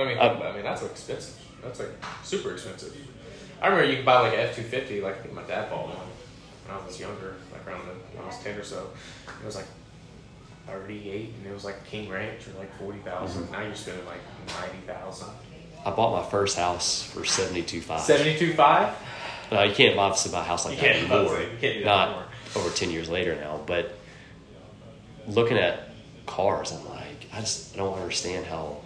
I mean, Uh, I mean that's expensive. That's like super expensive. I remember you could buy like an F two fifty. Like I think my dad bought one when I was younger, like around the, when I was ten or so. It was like thirty eight, and it was like King Ranch or like forty Mm-hmm. Now you're spending like ninety thousand. I bought my first house for seventy two five. Seventy two five. No, you can't obviously buy a house like You that anymore. you can't do that Not anymore. over ten years later now, but looking at cars, I'm like, I just I don't understand how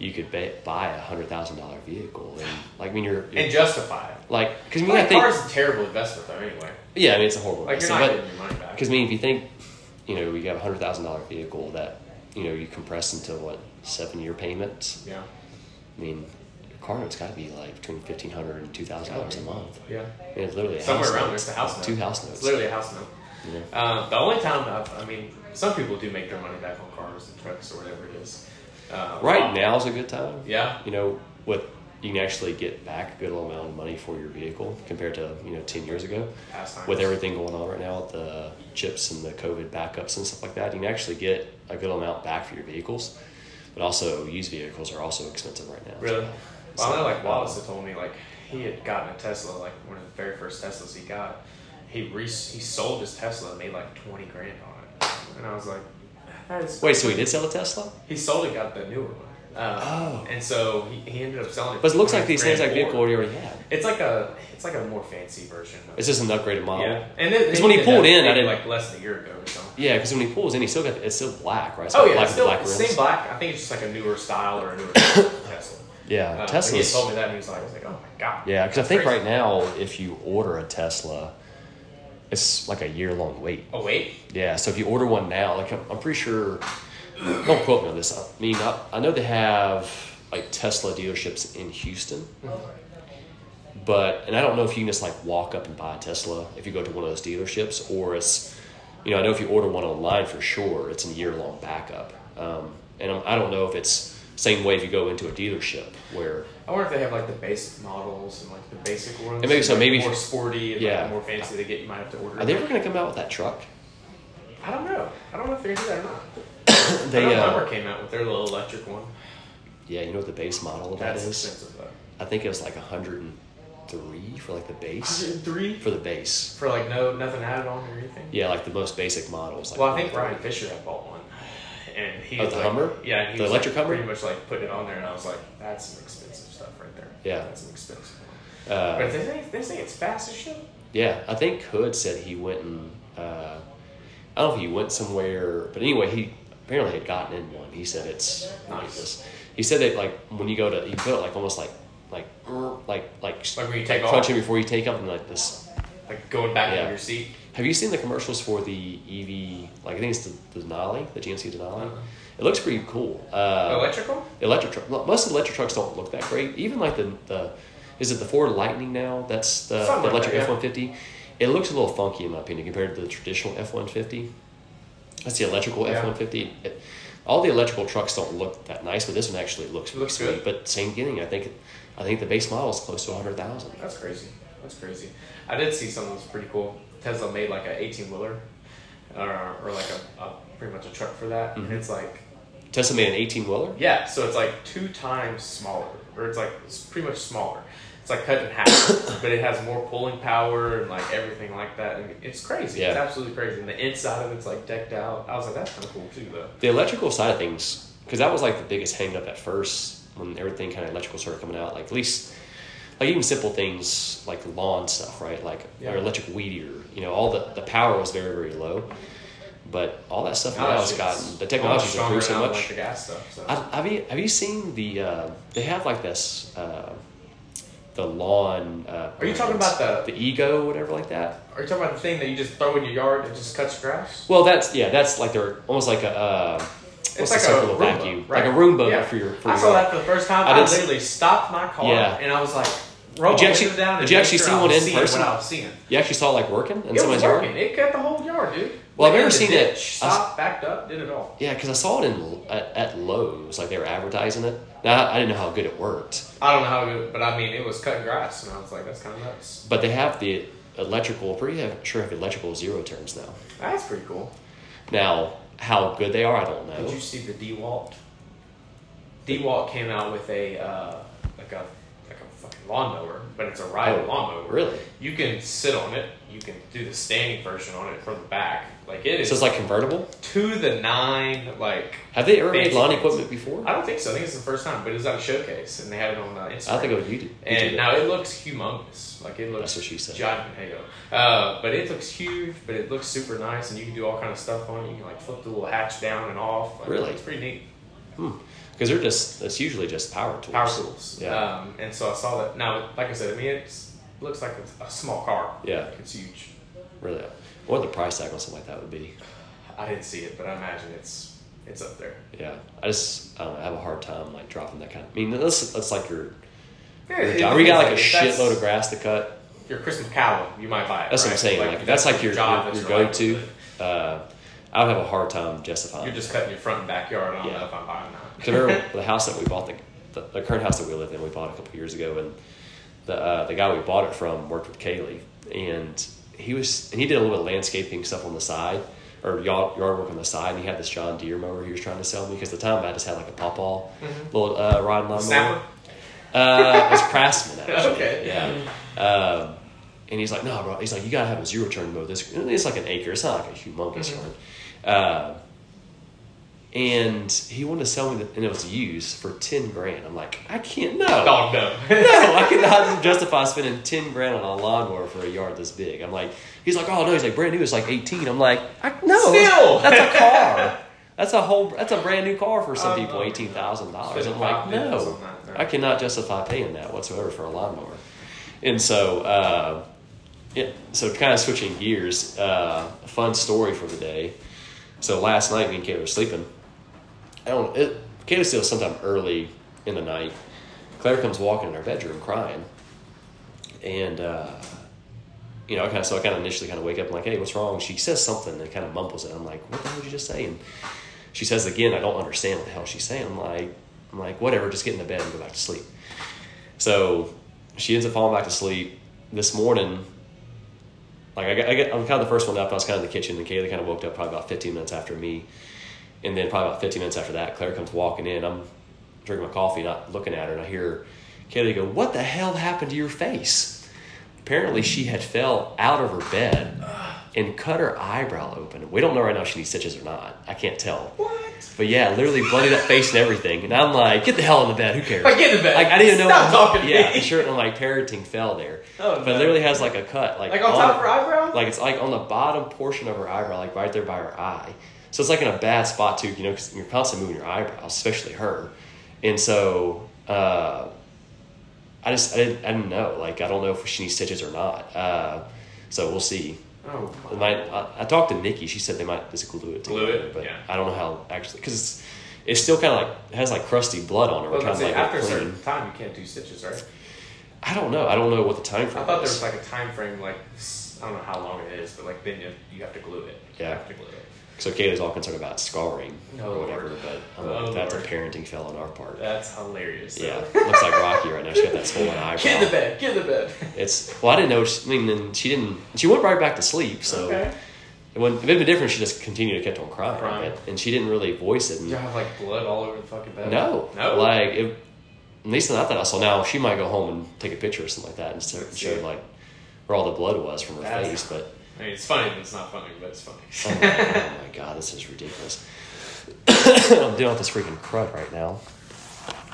you could ba- buy a hundred thousand dollar vehicle and like I mean you're, you're And justify it. like because I mean Like, I think car's a terrible investment though. Anyway, yeah I mean it's a horrible like you're investment, not but getting your money back. because I mean if you think you know you have a hundred thousand dollar vehicle that you know you compress into what seven year payments Yeah. I mean your car note's got to be like between fifteen hundred and two thousand dollars a month Yeah. and it's literally a Somewhere house around note. there, it's a house note. two house It's notes literally a house note. know? Um, the only time I've, I mean, some people do make their money back on cars and trucks or whatever it is. Uh, Right now is a good time. Yeah. You know, what you can actually get back a good amount of money for your vehicle compared to, you know, 10 years ago. With everything going on right now with the chips and the COVID backups and stuff like that, you can actually get a good amount back for your vehicles. But also, used vehicles are also expensive right now. Really? Well, I know, like Wallace had told me, like he had gotten a Tesla, like one of the very first Teslas he got. He re- he sold his Tesla and made like twenty grand on it, and I was like, Wait, so he did sell a Tesla? He sold it, got the newer one. Uh, Oh. And so he, he ended up selling it. But it looks like the 20 same exact vehicle he already had. It's like a it's like a more fancy version. Of It's just an upgraded model. Yeah, and then, Because when he pulled in, I didn't- like less than a year ago or something. Yeah, because when he pulls in, he still got it's still black, right? Oh yeah, black it's still black same black. I think it's just like a newer style or a newer Tesla. Yeah, Uh, when he told me that, and he was like, I was like, oh my god. Yeah, because I think crazy. right now, if you order a Tesla, it's like a year long wait. Oh wait, Yeah, so if you order one now, like I'm, I'm pretty sure, don't quote me on this. I mean, I, I know they have like Tesla dealerships in Houston, but and I don't know if you can just like walk up and buy a Tesla if you go to one of those dealerships, or it's, you know, I know if you order one online for sure, it's a year long backup. Um, and I'm, I don't know if it's same way if you go into a dealership where I wonder if they have like the basic models and like the basic ones. And maybe so, like, maybe- more sporty and yeah. like, more fancy they get. You might have to order. are they ever going to come out with that truck? I don't know. I don't know if they're gonna do that or not. They, I know uh, came out with their little electric one. yeah, you know what the base model of that That's expensive though. I think it was like 103 for like the base. Three For the base. for like no nothing added on or anything. Yeah, like the most basic models. Like Well, I think 103. Ryan Fisher had bought one, and he Oh, was the like, Hummer? Yeah, he The was electric like, Hummer? Pretty much like putting it on there, and I was like, that's some expensive stuff right there. Yeah. that's some expensive. One. Uh, but they say they say it's fast as shit. yeah, I think Hood said he went and uh, I don't know if he went somewhere, but anyway, he apparently had gotten in one. He said it's like Nice. this. He said that like when you go to, you feel it like almost like like like like Like when you take off? crunching before you take up and like this. Like going back Yeah. in your seat. Have you seen the commercials for the EV? Like I think it's the, the Denali, the GMC Denali. Uh-huh. It looks pretty cool. Uh, Electrical? electric truck. Most of the electric trucks don't look that great. Even like the the is it the Ford Lightning now? That's the, the electric F one fifty. It looks a little funky in my opinion compared to the traditional F one fifty. That's the electrical F one fifty. All the electrical trucks don't look that nice, but this one actually looks Looks sweet. good. But same getting, I think I think the base model is close to hundred thousand. That's crazy. That's crazy. I did see something that's pretty cool. Tesla made like an 18 wheeler, or, or like a, a pretty much a truck for that, Mhm. and it's like Tesla made an eighteen wheeler. yeah, so it's like two times smaller, or it's like it's pretty much smaller. It's like cut in half, but it has more pulling power and like everything like that. And it's crazy. It's absolutely crazy. And the inside of it's like decked out. I was like, that's kind of cool too, though. The electrical side of things, because that was like the biggest hang up at first when everything kind of electrical started coming out. Like at least, like even simple things like lawn stuff, right? Like Yeah. electric weed eater. You know, all the the power was very very low, but all that stuff now has gotten the technology's improved so much. Like stuff. So. I, have you have you seen the uh, they have like this uh, the lawn? Uh, Are you talking about the- the ego whatever like that? Are you talking about the thing that you just throw in your yard and just cuts grass? Well, that's yeah, that's like they're almost like a. Uh, what's like a Roomba, vacuum? right? Like a Roomba Yeah. for your. For I your saw that for the first time. I I, literally stopped my car Yeah. and I was like, Did you actually- down did you actually sure see one in seeing person? What I was seeing. You actually saw it like working in It working. yard. It cut the whole yard, dude. Well, I've never seen it. ditch, I s- Stopped, backed up, did it all. Yeah, because I saw it in at, at Lowe's, like they were advertising it. Now I didn't know how good it worked, I don't know how good, but I mean, it was cutting grass, and I was like, that's kind of nuts. but they have the electrical. Pretty sure have electrical zero turns now. That's pretty cool. Now, how good they are, I don't know. Did you see the DeWalt? Dewalt came out with a uh, a like a fucking lawnmower, but it's a ride Oh, lawnmower. really? You can sit on it. You can do the standing version on it from the back. Like it is So it's like convertible. to the nine. Like Have they ever made lawn equipment before? I don't think so. I think it's the first time, but it was at a showcase, and they had it on uh, Instagram. I think it was YouTube. And now it looks humongous. Like it looks. That's what she said. Giant potato. Uh, but it looks huge, but it looks super nice, and you can do all kind of stuff on it. You can like flip the little hatch down and off. Like, Really? It's pretty neat. Because they're just it's usually just power tools. Power tools. Yeah. Um, and so I saw that. Now, like I said, I mean, it looks like a, a small car. Yeah. Like it's huge. Really. What the price tag on something like that would be? I didn't see it, but I imagine it's it's up there. Yeah. I just I don't know, I have a hard time like dropping that kind. Of, I mean, that's that's like your, Yeah, your it- job. Got like a shitload of grass to cut. Your Chris McCallum, you might buy it. That's what I'm saying. Like, if that's like your job, your, that's your your go to. Uh, I would have a hard time justifying. You're just cutting your front and backyard. I don't Yeah. know if I'm buying that. Because remember the house that we bought, the, the, the current house that we live in, we bought a couple years ago, and the uh, the guy we bought it from worked with Kaylee, and he was and he did a little bit of landscaping stuff on the side or yard, yard work on the side, and he had this John Deere mower he was trying to sell me because at the time I just had like a pawpaw little uh, riding lawn mower. Snapper. Uh, it was Craftsman actually. Okay. Yeah. Um, and he's like, no, bro. He's like, you gotta have a zero turn mow. This it's like an acre. It's not like a humongous Mhm. one. Uh, and he wanted to sell me, the, and it was used for ten grand. I'm like, I can't. No, Dog no. no, I cannot justify spending ten grand on a lawnmower for a yard this big. I'm like, he's like, oh no, he's like brand new. It's like eighteen. I'm like, I, no, Still. that's a car. That's a whole. That's a brand new car for some Um, people. Eighteen thousand dollars. I'm like, no, no. I cannot justify paying that whatsoever for a lawnmower. And so, uh, yeah. So kind of switching gears. Uh, fun story for the day. So last night, me and Kayla were sleeping. I don't. It, Kayla's still sometime early in the night. Claire comes walking in our bedroom crying, and uh, you know, I kind of so I kind of initially kind of wake up and like, hey, what's wrong? She says something and kind of mumbles it. I'm like, what the hell did you just say? And she says again, I don't understand what the hell she's saying. I'm like, I'm like, whatever, just get in the bed and go back to sleep. So she ends up falling back to sleep. This morning, like I I get, I'm kind of the first one up. I was kind of in the kitchen, and Kayla kind of woke up probably about 15 minutes after me. And then probably about 15 minutes after that, Claire comes walking in. I'm drinking my coffee, not looking at her, and I hear Kaylee go, "What the hell happened to your face?" Apparently, she had fell out of her bed and cut her eyebrow open. We don't know right now if she needs stitches or not. I can't tell. What? But yeah, literally bloodied up face and everything. And I'm like, "Get the hell in the bed. Who cares?" Like, get in the bed. Like I didn't even know. Stop talking to yeah, me. the shirt and like parenting fell there. Oh, but no. literally has like a cut, like, Like on top of her eyebrow? like it's like on the bottom portion of her eyebrow, like right there by her eye. So it's like in a bad spot too, you know, because you're constantly moving your eyebrows, especially her. And so uh, I just I didn't, I didn't know. Like I don't know if she needs stitches or not. Uh, so we'll see. Oh, It might, I, I talked to Nikki. She said they might just glue it Glue together, it? but Yeah. I don't know how actually because it's, it's still kind of like it has like crusty blood on it. Well, say, like after a certain time, you can't do stitches, right? I don't know. I don't know what the time frame. I thought there was like a time frame, like I don't know how long it is, but like then you, you have to glue it. You Yeah. have to glue it. So Kayla's all concerned about scarring Oh, or whatever, Lord. but I'm Oh, like, that's Lord. a parenting fail on our part. That's hilarious. though. Yeah, looks like Rocky right now. She got that swollen eyebrow. Get in the bed. Get in the bed. It's well, I didn't know. She, I mean, then she didn't. She went right back to sleep. So okay. it wouldn't, it'd been different, she just continued to kept on crying, and she didn't really voice it. And, you have like blood all over the fucking bed? no, No. like it, at least not that I saw. Now she might go home and take a picture or something like that and show, show like where all the blood was from her That's- face. But I mean, it's funny, but it's not funny, but it's funny. oh my, oh my god, this is ridiculous. I'm dealing with this freaking crud right now.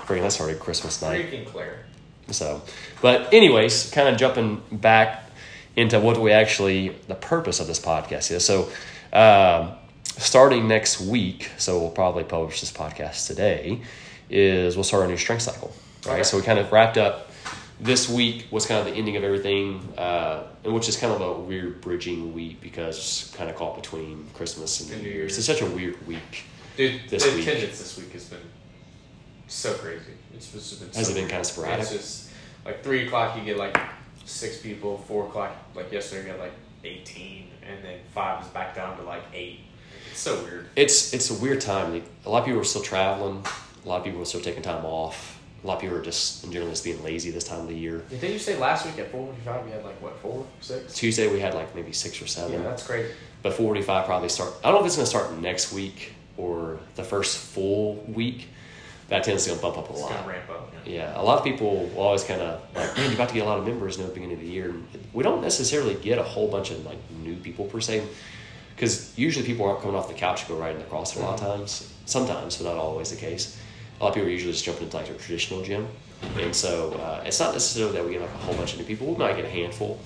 Freaking, that's already Christmas night. Freaking Claire. So, but anyways, kind of jumping back into what we actually the purpose of this podcast is. So, um, starting next week, so we'll probably publish this podcast today. Is we'll start a new strength cycle, right? Okay. So we kind of wrapped up this week was kind of the ending of everything, uh, and which is kind of a weird bridging week because it's kind of caught between Christmas and And New Year's. Year's. It's such a weird week. Dude, This the week. attendance this week has been so crazy. It's just been Has so it been weird. kinda sporadic? It's just like three o'clock you get like six people, four o'clock like yesterday you got like eighteen, and then five is back down to like eight. It's so weird. It's it's a weird time. Like, A lot of people are still traveling. A lot of people are still taking time off. A lot of people are just in general just being lazy this time of the year. Didn't you say last week at four forty five we had like what four, six? Tuesday we had like maybe six or seven, Yeah, that's great. but 445 probably start. I don't know if it's going to start next week or the first full week, that tends to bump up a It's lot. gonna ramp up. Yeah. Yeah, a lot of people will always kind of like, man, you're about to get a lot of members in the beginning of the year. We don't necessarily get a whole bunch of like new people per se, because usually people aren't coming off the couch to go right in into CrossFit a lot of mm-hmm. times. Sometimes, but not always the case. A lot of people are usually just jumping into like their traditional gym, and so uh, it's not necessarily that we get like a whole bunch of new people. We might get a handful,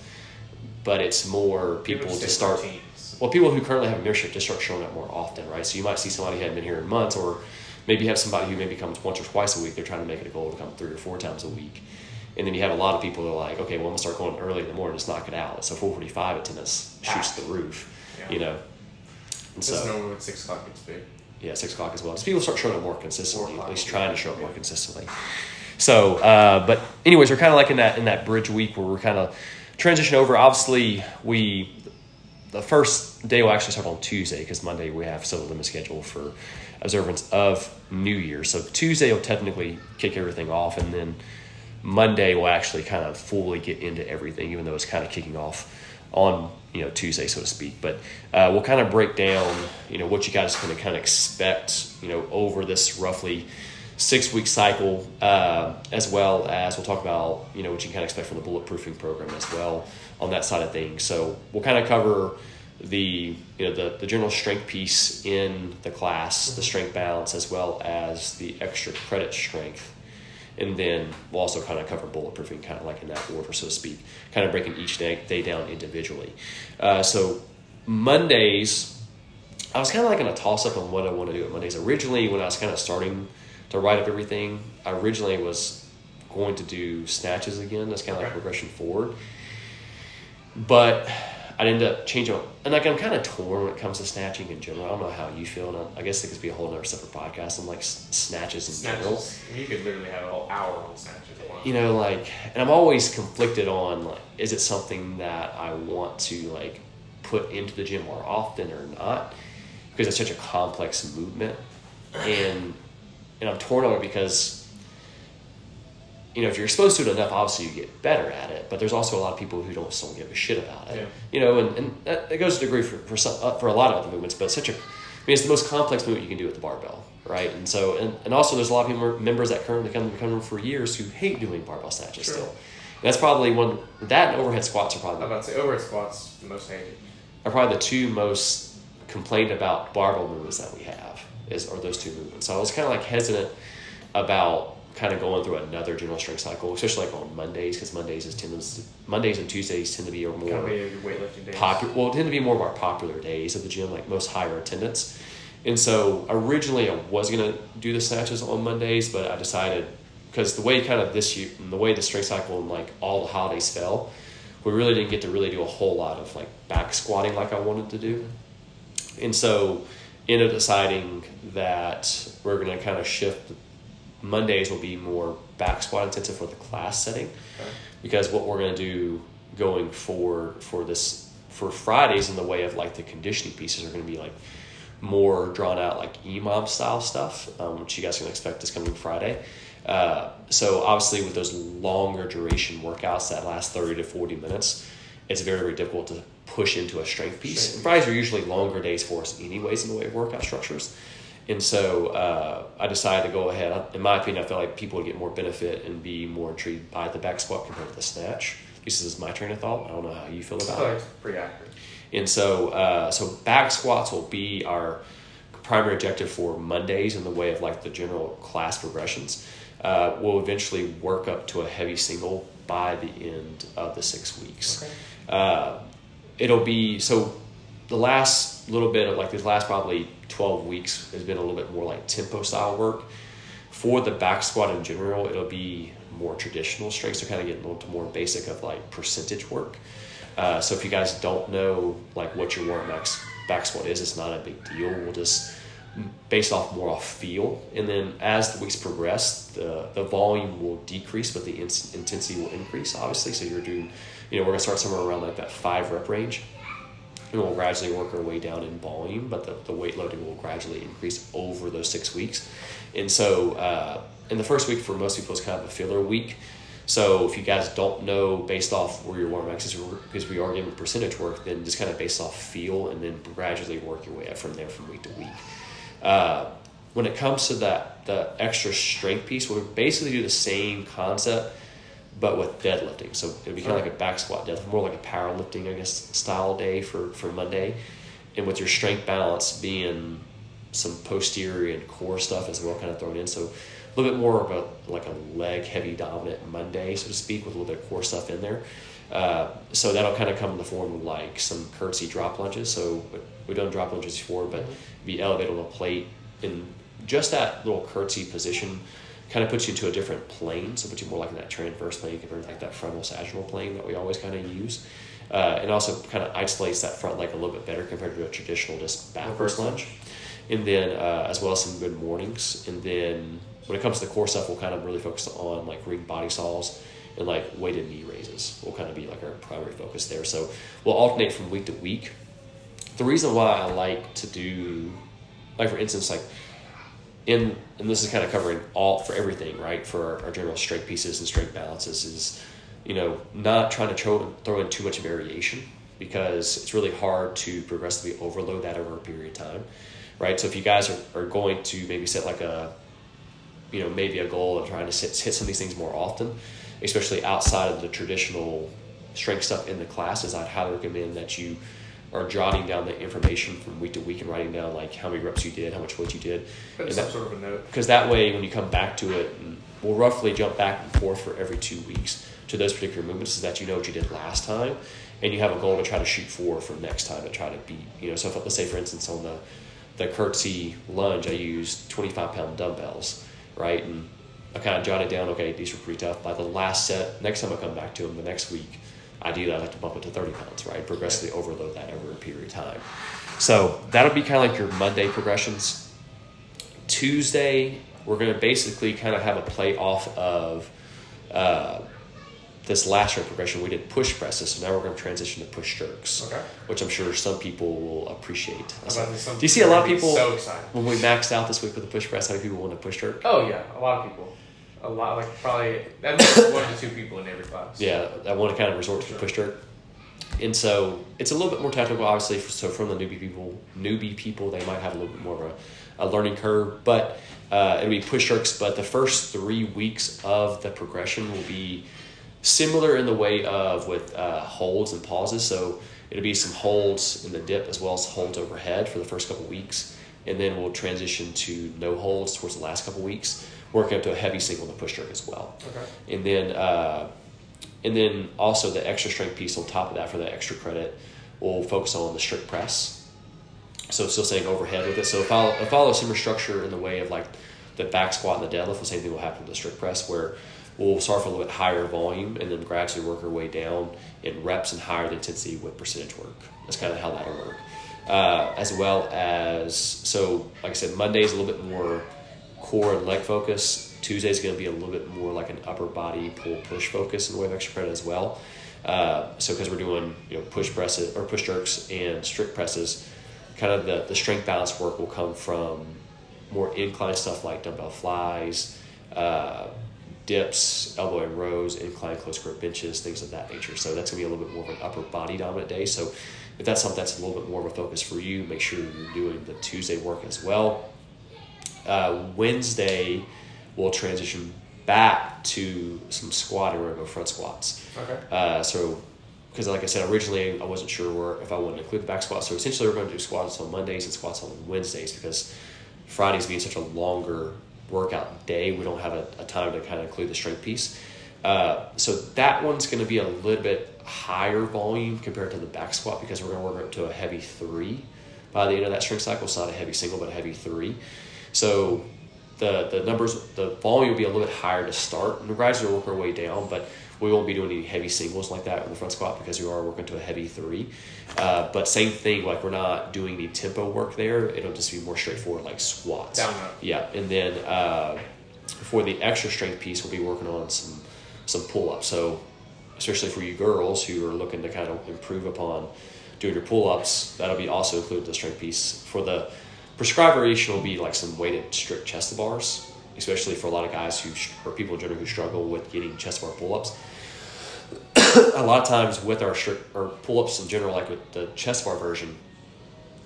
but it's more people to start. routines. Well, people who currently have a membership just start showing up more often, right? So you might see somebody who hadn't been here in months, or maybe you have somebody who maybe comes once or twice a week. They're trying to make it a goal to come three or four times a week. And then you have a lot of people that are like, okay, well, I'm gonna start going early in the morning, just knock it out. So 4:45 attendance shoots the roof, Yeah. you know. And This so when six o'clock gets big. Yeah, six o'clock as well. Just people start showing up more consistently, at least trying to show up more consistently. So, uh, but anyways, we're kind of like in that in that bridge week where we're kind of transition over. Obviously, we the first day will actually start on Tuesday because Monday we have a limit schedule for observance of New Year. So Tuesday will technically kick everything off, and then Monday will actually kind of fully get into everything, even though it's kind of kicking off on you know Tuesday, so to speak. But uh, we'll kind of break down you know what you guys can kind of expect you know over this roughly six week cycle, uh, as well as we'll talk about you know what you can kind of expect from the bulletproofing program as well on that side of things. So we'll kind of cover the you know the, the general strength piece in the class, the strength balance, as well as the extra credit strength and then we'll also kind of cover bulletproofing kind of like in that order so to speak kind of breaking each day, day down individually. Uh, so mondays i was kind of like in a toss up on what i want to do at mondays. Originally when i was kind of starting to write up everything i originally was going to do snatches again. That's kind of like progression forward. But I'd end up changing, and like I'm kind of torn when it comes to snatching in general. I don't know how you feel, and I- guess it could be a whole other separate podcast on like snatches in general Snatches. You could literally have a whole hour on snatches. you know like and i'm always conflicted on like is it something that i want to like put into the gym more often or not because it's such a complex movement and and i'm torn on it because you know if you're exposed to it enough obviously you get better at it but there's also a lot of people who don't still give a shit about it Yeah. you know and, and that, that goes to a degree for for, some, uh, for a lot of other movements but it's such a I mean, it's the most complex movement you can do with the barbell, right? And so, and, and also, there's a lot of people, members that currently come come for years who hate doing barbell snatches Sure. still. And that's probably one. That and overhead squats are I'm probably about to say overhead squats the most hated. are probably the two most complained about barbell movements that we have is are those two movements. So I was kind of like hesitant about kind of going through another general strength cycle, especially like on Mondays because Mondays is tend to, Mondays and Tuesdays tend to be our more Kind of your weightlifting days. popular well tend to be more of our popular days of the gym like most higher attendance and so originally i was going to do the snatches on mondays but i decided because the way kind of this year the way the strength cycle and like all the holidays fell we really didn't get to really do a whole lot of like back squatting like i wanted to do and so ended up deciding that we're going to kind of shift mondays will be more back squat intensive for the class setting Okay. because what we're going to do going forward for this for Fridays in the way of like the conditioning pieces are going to be like more drawn out like EMOM style stuff, um, which you guys can expect this coming Friday. Uh, so obviously with those longer duration workouts that last 30 to 40 minutes, it's very, very difficult to push into a strength piece. Strength Fridays are usually longer days for us anyways in the way of workout structures. And so uh, I decided to go ahead. In my opinion, I felt like people would get more benefit and be more intrigued by the back squat compared to the snatch. This is my train of thought. I don't know how you feel about it. it's pretty accurate. And so, uh, so back squats will be our primary objective for Mondays in the way of like the general class progressions. Uh, we'll eventually work up to a heavy single by the end of the six weeks. Okay. Uh, it'll be so the last little bit of like this last probably 12 weeks has been a little bit more like tempo style work. For the back squat in general, it'll be more traditional strength, so kind of getting a little more basic of like percentage work. Uh, so if you guys don't know like what your warm max back squat is, it's not a big deal. We'll just based off more off feel, and then as the weeks progress, the the volume will decrease, but the in- intensity will increase. Obviously, so you're doing, you know, we're gonna start somewhere around like that five rep range, and we'll gradually work our way down in volume, but the, the weight loading will gradually increase over those six weeks. And so, uh, in the first week for most people, it's kind of a filler week. So if you guys don't know based off where your warm max is, because we are giving percentage work, then just kind of based off feel, and then gradually work your way up from there from week to week. Uh, when it comes to that the extra strength piece, we basically do the same concept, but with deadlifting. So it'd be kind of like a back squat deadlift, more like a powerlifting, I guess, style day for for Monday, and with your strength balance being some posterior and core stuff as well, kind of thrown in. So a little bit more of a like a leg heavy dominant Monday, so to speak, with a little bit of core stuff in there. Uh, so that'll kind of come in the form of like some curtsy drop lunges. So we've done drop lunges before, but be elevated on a plate in just that little curtsy position kind of puts you into a different plane. So puts you more like in that transverse plane compared to like that frontal sagittal plane that we always kind of use. Uh, and also kind of isolates that front leg a little bit better compared to a traditional just backwards lunge. And then uh, as well as some good mornings. And then when it comes to the core stuff, we'll kind of really focus on like ring body saws and like weighted knee raises will kind of be like our primary focus there. So we'll alternate from week to week. The reason why I like to do, like for instance, like in and this is kind of covering all for everything, right? For our, our general strength pieces and strength balances is, you know, not trying to throw, throw in too much variation because it's really hard to progressively overload that over a period of time, right? So if you guys are, are going to maybe set like a, you know, maybe a goal of trying to sit, hit some of these things more often, especially outside of the traditional strength stuff in the classes, I'd highly recommend that you are jotting down the information from week to week and writing down like how many reps you did, how much weight you did. Put some sort of a note. Because that way, when you come back to it, we'll roughly jump back and forth for every two weeks to those particular movements, so that you know what you did last time, and you have a goal to try to shoot for for next time to try to beat. You know, so if, let's say for instance on the the curtsy lunge, I used twenty five pound dumbbells, right, and I kind of jotted down, okay, these were pretty tough. By the last set, next time I come back to them, the next week, ideally I'd like to bump it to 30 pounds, right? Progressively overload that over a period of time. So that'll be kind of like your Monday progressions. Tuesday, we're going to basically kind of have a play off of uh, this last year progression. We did push presses, so now we're going to transition to push jerks, Okay. which I'm sure some people will appreciate. I'm about to Do you see a lot of people So excited. when we maxed out this week with the push press? How many people want to push jerk? Oh yeah, a lot of people. A lot, like probably at least one to two people in every class. Yeah, I want to kind of resort to the push jerk. And so it's a little bit more technical, obviously. So from the newbie people, newbie people, they might have a little bit more of a, a learning curve. But uh, it'll be push jerks. But the first three weeks of the progression will be similar in the way of with uh, holds and pauses. So it'll be some holds in the dip as well as holds overhead for the first couple weeks, and then we'll transition to no holds towards the last couple weeks, working up to a heavy single in the push jerk as well Okay. and then uh, and then also the extra strength piece on top of that for that extra credit will focus on the strict press. So still saying overhead with it. So follow follow a similar structure in the way of like the back squat and the deadlift. The same thing will happen with the strict press where we'll start with a little bit higher volume and then gradually work our way down in reps and higher intensity with percentage work. That's kind of how that'll work. Uh, as well as so like I said, Monday is a little bit more core and leg focus. Tuesday is going to be a little bit more like an upper body pull push focus in the way of extra credit as well. Uh, so because we're doing you know push presses or push jerks and strict presses, kind of the, the strength balance work will come from more incline stuff like dumbbell flies, uh, dips, elbow and rows, incline close grip benches, things of that nature. So that's gonna be a little bit more of an upper body dominant day. So if that's something that's a little bit more of a focus for you, make sure you're doing the Tuesday work as well. Uh, Wednesday, we'll transition back to some squat go front squats. Okay. Uh, so, because like I said, originally I wasn't sure where if I wanted to include the back squat. So essentially, we're going to do squats on Mondays and squats on Wednesdays because Fridays being such a longer workout day, we don't have a, a time to kind of include the strength piece. Uh, so that one's going to be a little bit higher volume compared to the back squat because we're going to work up to a heavy three by the end of that strength cycle. It's not a heavy single, but a heavy three. So the the numbers, the volume will be a little bit higher to start, and the gradually work our way down. But we won't be doing any heavy singles like that in the front squat because we are working to a heavy three. Uh, but same thing, like we're not doing any tempo work there. It'll just be more straightforward, like squats. Down up. Yeah, and then uh, for the extra strength piece, we'll be working on some some pull ups. So especially for you girls who are looking to kind of improve upon doing your pull ups, that'll be also included the strength piece. For the prescribed variation will be like some weighted strict chest bars, especially for a lot of guys who or people in general who struggle with getting chest bar pull ups. a lot of times with our strict or pull ups in general, like with the chest bar version,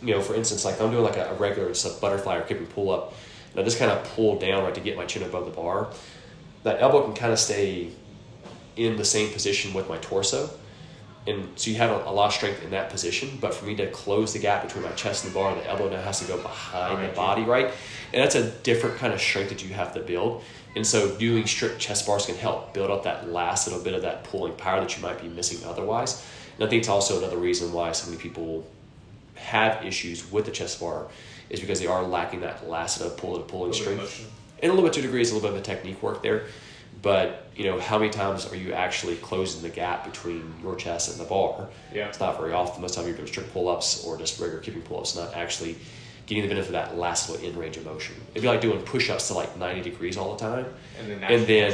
you know, for instance, like I'm doing like a, a regular butterfly or kipping pull up, and I just kind of pull down right to get my chin above the bar, that elbow can kind of stay in the same position with my torso. And so you have a, a, lot of strength in that position, but for me to close the gap between my chest and the bar, the elbow now has to go behind right. the body, right? And that's a different kind of strength that you have to build. And so doing strict chest bars can help build up that last little bit of that pulling power that you might be missing otherwise. And I think it's also another reason why so many people have issues with the chest bar is because they are lacking that last little pull and pulling strength. And a little bit to degrees, a little bit of a technique work there. But you know, how many times are you actually closing the gap between your chest and the bar? Yeah. It's not very often. Most of the time you're doing strict pull ups or just regular kipping pull ups, not actually getting the benefit of that last little in range of motion. It'd be like doing push ups to like 90 degrees all the time. And then, and then,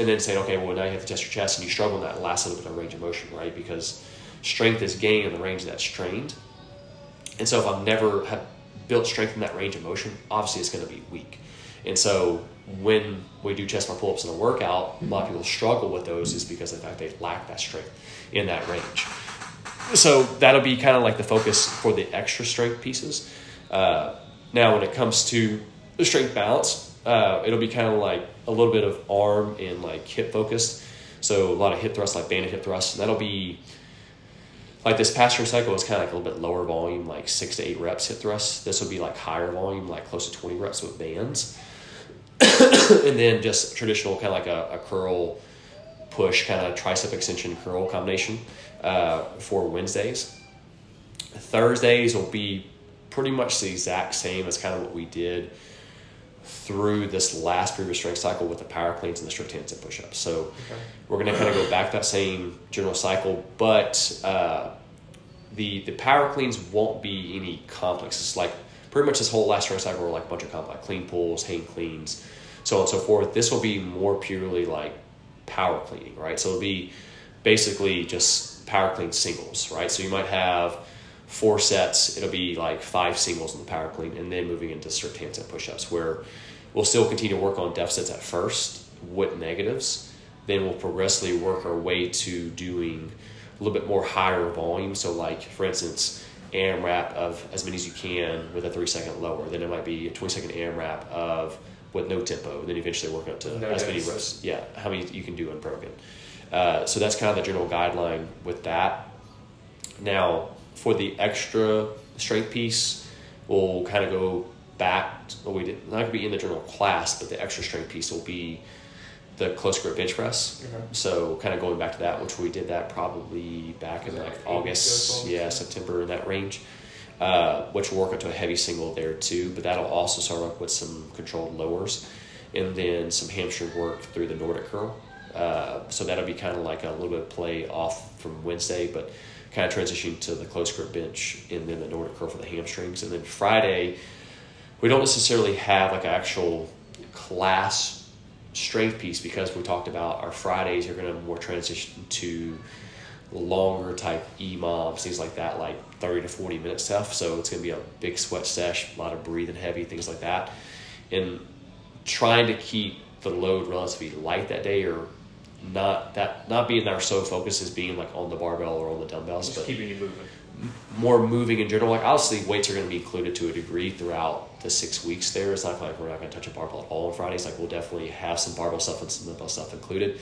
and then saying, okay, well, now you have to test your chest and you struggle in that last little bit of range of motion, right? Because strength is gained in the range that's strained. And so if I've never have built strength in that range of motion, obviously it's going to be weak. And so when we do chest bar pull ups in a workout, a lot of people struggle with those is because of the fact they lack that strength in that range. So that'll be kind of like the focus for the extra strength pieces. Uh, now, when it comes to the strength balance, uh, it'll be kind of like a little bit of arm and like hip focused. So a lot of hip thrusts, like banded hip thrusts, that'll be like this past year cycle is kind of like a little bit lower volume, like six to eight reps hip thrusts. This would be like higher volume, like close to 20 reps with bands. and then just traditional kind of like a, a curl push, kind of tricep extension curl combination uh, for Wednesdays. Thursdays will be pretty much the exact same as kind of what we did through this last previous strength cycle with the power cleans and the strict handstand push-ups. So okay. we're going to kind of go back that same general cycle, but uh, the the power cleans won't be any complex. It's like pretty much this whole last strength cycle were like a bunch of complex clean pulls, hang cleans, so on and so forth. This will be more purely like power cleaning, right? So it'll be basically just power clean singles, right? So you might have four sets, it'll be like five singles in the power clean, and then moving into strict handstand push-ups, where we'll still continue to work on deficits at first with negatives. Then we'll progressively work our way to doing a little bit more higher volume. So, like for instance, AMRAP of as many as you can with a three second lower. Then it might be a 20 second AMRAP of with no tempo. Then eventually work up to no as many reps. Yeah, how many you can do unbroken. Uh, so that's kind of the general guideline with that. Now, for the extra strength piece, we'll kind of go back. Well, we did not going to be in the general class, but the extra strength piece will be the close grip bench press. Okay. So kind of going back to that, which we did that probably back in like August, yeah, September in that range. Uh, which will work up to a heavy single there too, but that'll also start off with some controlled lowers, and then some hamstring work through the Nordic curl. Uh, so that'll be kind of like a little bit of play off from Wednesday, but kind of transitioning to the close grip bench and then the Nordic curl for the hamstrings. And then Friday, we don't necessarily have like an actual class strength piece because we talked about our Fridays are going to more transition to longer type EMOMs, things like that, like 30 to 40 minute stuff. So it's going to be a big sweat sesh, a lot of breathing heavy, things like that. And trying to keep the load relatively light that day or not that not being our sole focus is being like on the barbell or on the dumbbells, Just but keeping you moving. More moving in general. Like obviously weights are going to be included to a degree throughout the six weeks. There, it's not like we're not going to touch a barbell at all on Fridays. Like we'll definitely have some barbell stuff and some dumbbell stuff included,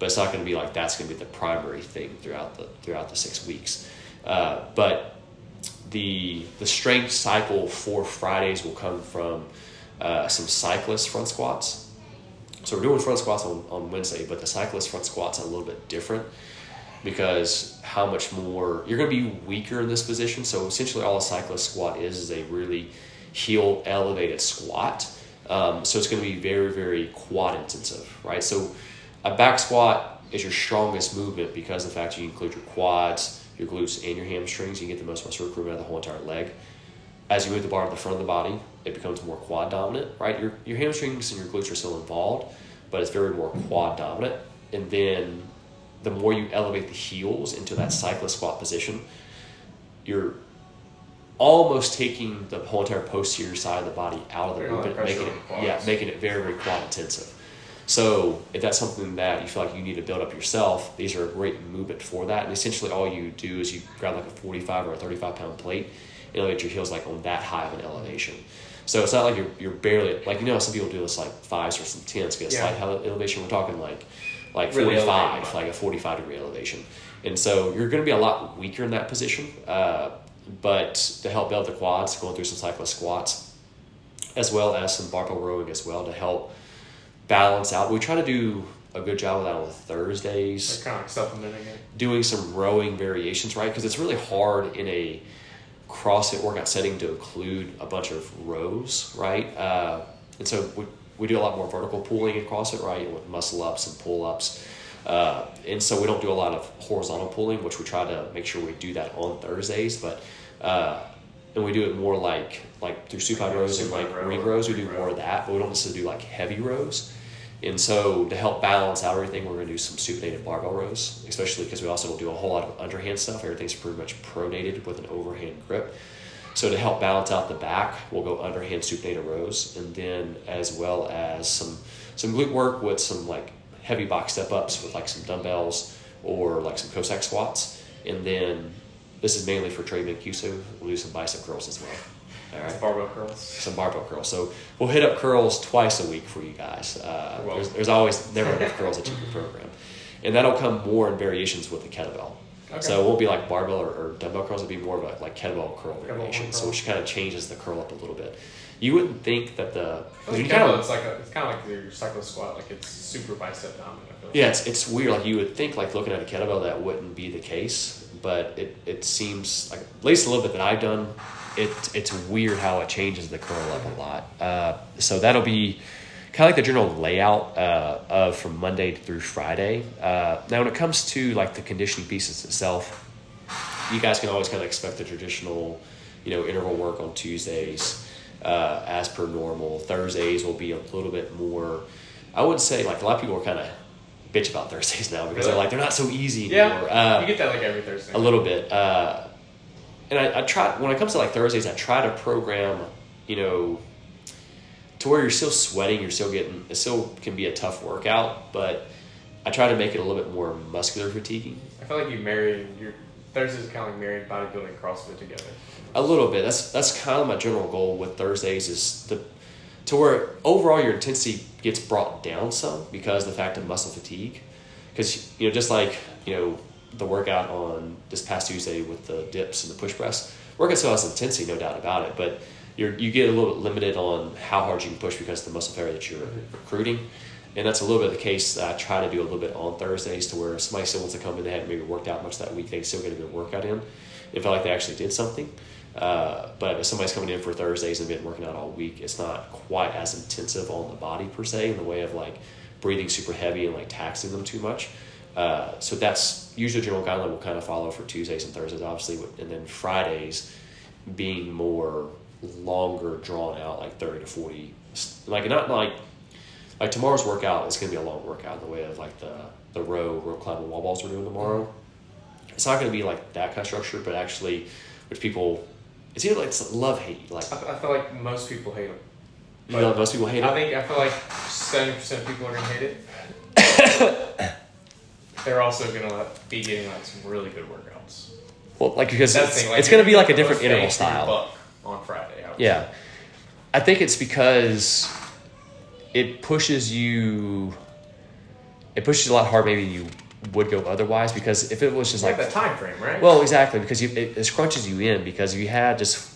but it's not going to be like that's going to be the primary thing throughout the throughout the six weeks. Uh, but the the strength cycle for Fridays will come from uh, some cyclist front squats so we're doing front squats on, on Wednesday, but the cyclist front squats are a little bit different because how much more you're going to be weaker in this position. So essentially, all a cyclist squat is is a really heel elevated squat. Um, so it's going to be very very quad intensive, right? So a back squat is your strongest movement because of the fact you include your quads, your glutes, and your hamstrings. You get the most muscle recruitment of the whole entire leg. As you move the bar to the front of the body, it becomes more quad dominant, right? Your, your hamstrings and your glutes are still involved, but it's very more quad dominant. And then the more you elevate the heels into that cyclist squat position, you're almost taking the whole entire posterior side of the body out of the movement, making it yeah, making it very very quad intensive. So if that's something that you feel like you need to build up yourself, these are a great movement for that. And essentially, all you do is you grab like a forty-five or a thirty-five pound plate, and elevate your heels like on that high of an elevation. So it's not like you're, you're barely like you know some people do this like fives or some tens get a Yeah. slight elevation. We're talking like like Really forty five, elevated. like a forty five degree elevation, and so you're going to be a lot weaker in that position. Uh, but to help build the quads, going through some cyclist squats, as well as some barbell rowing as well to help balance out. We try to do a good job of that on Thursdays Like kind of supplementing it. doing some rowing variations, right? Because it's really hard in a CrossFit workout setting to include a bunch of rows, right? Uh, and so we, we do a lot more vertical pulling in CrossFit, right? With muscle ups and pull ups. Uh, and so we don't do a lot of horizontal pulling, which we try to make sure we do that on Thursdays. But uh, and we do it more like like through supine rows and like ring rows. We do more of that, but we don't necessarily do like heavy rows. And so to help balance out everything, we're going to do some supinated barbell rows, especially because we also don't do a whole lot of underhand stuff. Everything's pretty much pronated with an overhand grip. So to help balance out the back, we'll go underhand supinated rows, and then as well as some some glute work with some like heavy box step ups with like some dumbbells or like some Cossack squats, and then this is mainly for Trey Mancuso. We'll do some bicep curls as well. All right Barbell curls. some barbell curls. So we'll hit up curls twice a week for you guys. Uh, there's, there's always never enough curls that you can program, and that'll come more in variations with the kettlebell. Okay. So it won't be like barbell or, or dumbbell curls. It'll be more of a like kettlebell curl Kettlebell variation. So which kind of changes the curl up a little bit. You wouldn't think that the I 'cause you kind kettlebell, it's like a, it's kind of like your cyclist squat. Like it's super bicep dominant. Like. yeah, it's, it's weird. Like you would think, like looking at a kettlebell, that wouldn't be the case, but it, it seems like at least a little bit that I've done. It it's weird how it changes the curl up a lot. Uh, so that'll be kind of like the general layout uh, of from Monday through Friday. Uh, now, when it comes to like the conditioning pieces itself, you guys can always kind of expect the traditional, you know, interval work on Tuesdays uh, as per normal. Thursdays will be a little bit more. I wouldn't say like a lot of people are kind of bitch about Thursdays now because they're like they're not so easy Yeah, anymore. Uh, you get that like every Thursday. a little bit. And I, I try when it comes to like Thursdays, I try to program, you know, to where you're still sweating, you're still getting, it still can be a tough workout, but I try to make it a little bit more muscular fatiguing. I feel like you married your Thursdays kind of like married bodybuilding and CrossFit together. A little bit. That's that's kind of my general goal with Thursdays is the to where overall your intensity gets brought down some because of the fact of muscle fatigue. Because you know, just like you know the workout on this past Tuesday with the dips and the push press, workout still has intensity, no doubt about it. But you're you get a little bit limited on how hard you can push because of the muscle failure that you're recruiting. And that's a little bit of the case that I try to do a little bit on Thursdays to where somebody still wants to come in, they haven't maybe worked out much that week, they still get a good workout in. It felt like they actually did something. Uh, but if somebody's coming in for Thursdays and been working out all week, it's not quite as intensive on the body per se in the way of like breathing super heavy and like taxing them too much. Uh, so that's usually general guideline we'll kind of follow for Tuesdays and Thursdays, obviously, and then Fridays being more longer, drawn out, like thirty to forty, like not like like tomorrow's workout is going to be a long workout in the way of like the the row rope climb and wall balls we're doing tomorrow. It's not going to be like that kind of structure, but actually, which people, it's either like love hate. Like I, I feel like most people hate them. you know, most people hate I it. I think I feel like seventy percent of people are gonna hate it. They're also gonna be getting like some really good workouts. Well, like because That's it's, thing, like, it's going to be like a different interval bang for your style. on Friday. I Yeah. say. I think it's because it pushes you. It pushes you a lot harder maybe you would go otherwise because if it was just like like the time frame, right? Well, exactly, because you, it, it scrunches you in. Because if you had just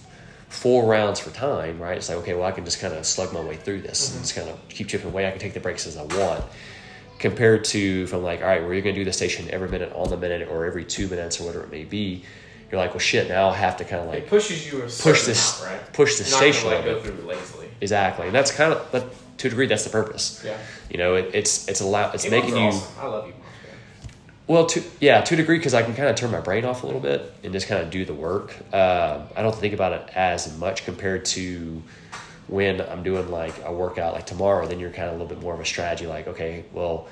four rounds for time, right? It's like, okay, well, I can just kind of slug my way through this mm-hmm. and just kind of keep chipping away. I can take the breaks as I want. Compared to from like, all right, we're going to do the station every minute on the minute or every two minutes or whatever it may be. You're like, well, shit. Now I have to kind of it like pushes you a push this, right? push the You're not gonna, station. like, go through lazily. Exactly, and that's kind of, but to a degree, that's the purpose. Yeah, You know, it, it's it's allow it's making you. Awesome. I love you. Well, to yeah, to a degree, because I can kind of turn my brain off a little bit and just kind of do the work. Um, I don't think about it as much compared to when I'm doing like a workout like tomorrow. Then you're kind of a little bit more of a strategy. Like, okay, well,